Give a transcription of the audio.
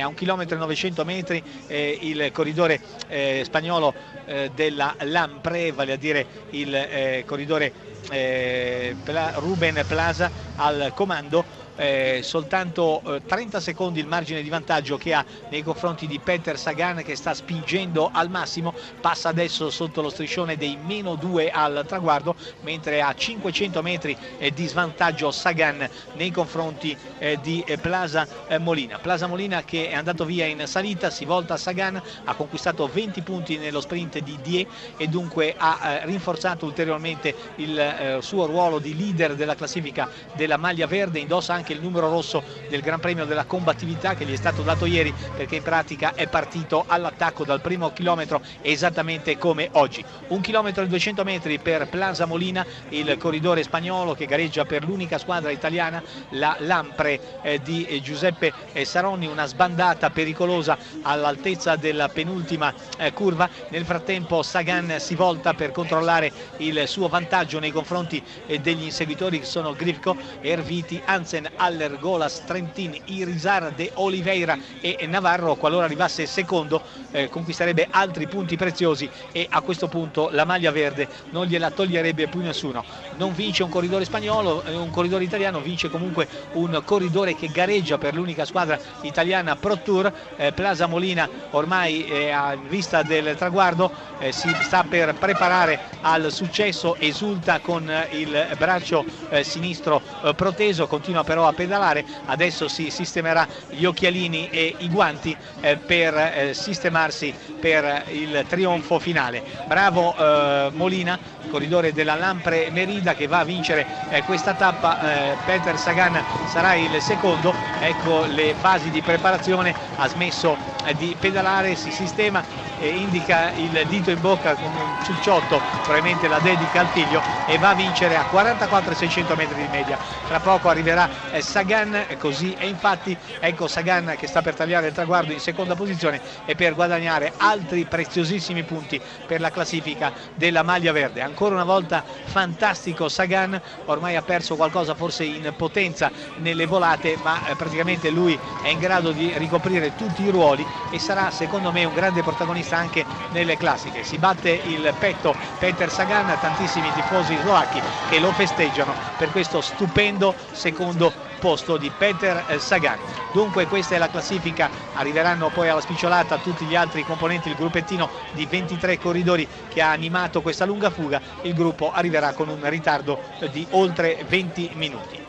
A un chilometro e 900 metri eh, il corridore eh, spagnolo eh, della Lampre, vale a dire il eh, corridore eh, Pla Ruben Plaza al comando eh, soltanto eh, 30 secondi il margine di vantaggio che ha nei confronti di Peter Sagan che sta spingendo al massimo, passa adesso sotto lo striscione dei meno 2 al traguardo, mentre a 500 metri eh, di svantaggio Sagan nei confronti eh, di eh, Plaza eh, Molina. Plaza Molina che è andato via in salita, si volta a Sagan, ha conquistato 20 punti nello sprint di Die e dunque ha rinforzato ulteriormente il suo ruolo di leader della classifica della maglia verde, indossa anche anche il numero rosso del Gran Premio della combattività che gli è stato dato ieri perché in pratica è partito all'attacco dal primo chilometro esattamente come oggi. Un chilometro e 200 metri per Plaza Molina, il corridore spagnolo che gareggia per l'unica squadra italiana, la Lampre eh, di Giuseppe eh, Saronni, una sbandata pericolosa all'altezza della penultima eh, curva. Nel frattempo Sagan si volta per controllare il suo vantaggio nei confronti degli inseguitori che sono Grifko, Erviti, Hansen, Allergolas, Trentin, Irizar, De Oliveira e Navarro. Qualora arrivasse secondo eh, conquisterebbe altri punti preziosi e a questo punto la maglia verde non gliela toglierebbe più nessuno. Non vince un corridore spagnolo eh, un corridore italiano vince comunque un corridore che gareggia per l'unica squadra italiana Pro Tour. Eh, Plaza Molina ormai eh, a vista del traguardo eh, si sta per preparare al successo esulta con il braccio eh, sinistro proteso. Continua però a pedalare, adesso si sistemerà gli occhialini e i guanti eh, per eh, sistemarsi per il trionfo finale. Bravo eh, Molina, corridore della Lampre Merida che va a vincere eh, questa tappa, eh, Peter Sagan sarà il secondo, ecco le fasi di preparazione, ha smesso di pedalare, si sistema e indica il dito in bocca con un ciucciotto, probabilmente la dedica al figlio e va a vincere a 44-600 metri di media. Tra poco arriverà eh, Sagan, così e infatti ecco Sagan che sta per tagliare il traguardo in seconda posizione e per guadagnare altri preziosissimi punti per la classifica della maglia verde. Ancora una volta fantastico Sagan, ormai ha perso qualcosa forse in potenza nelle volate, ma eh, praticamente lui è in grado di ricoprire tutti i ruoli e sarà secondo me un grande protagonista anche nelle classiche. Si batte il petto Peter Sagan, tantissimi tifosi slovacchi che lo festeggiano per questo stupendo secondo posto di Peter eh, Sagan. Dunque questa è la classifica, arriveranno poi alla spicciolata tutti gli altri componenti del gruppettino di 23 corridori che ha animato questa lunga fuga, il gruppo arriverà con un ritardo di oltre 20 minuti.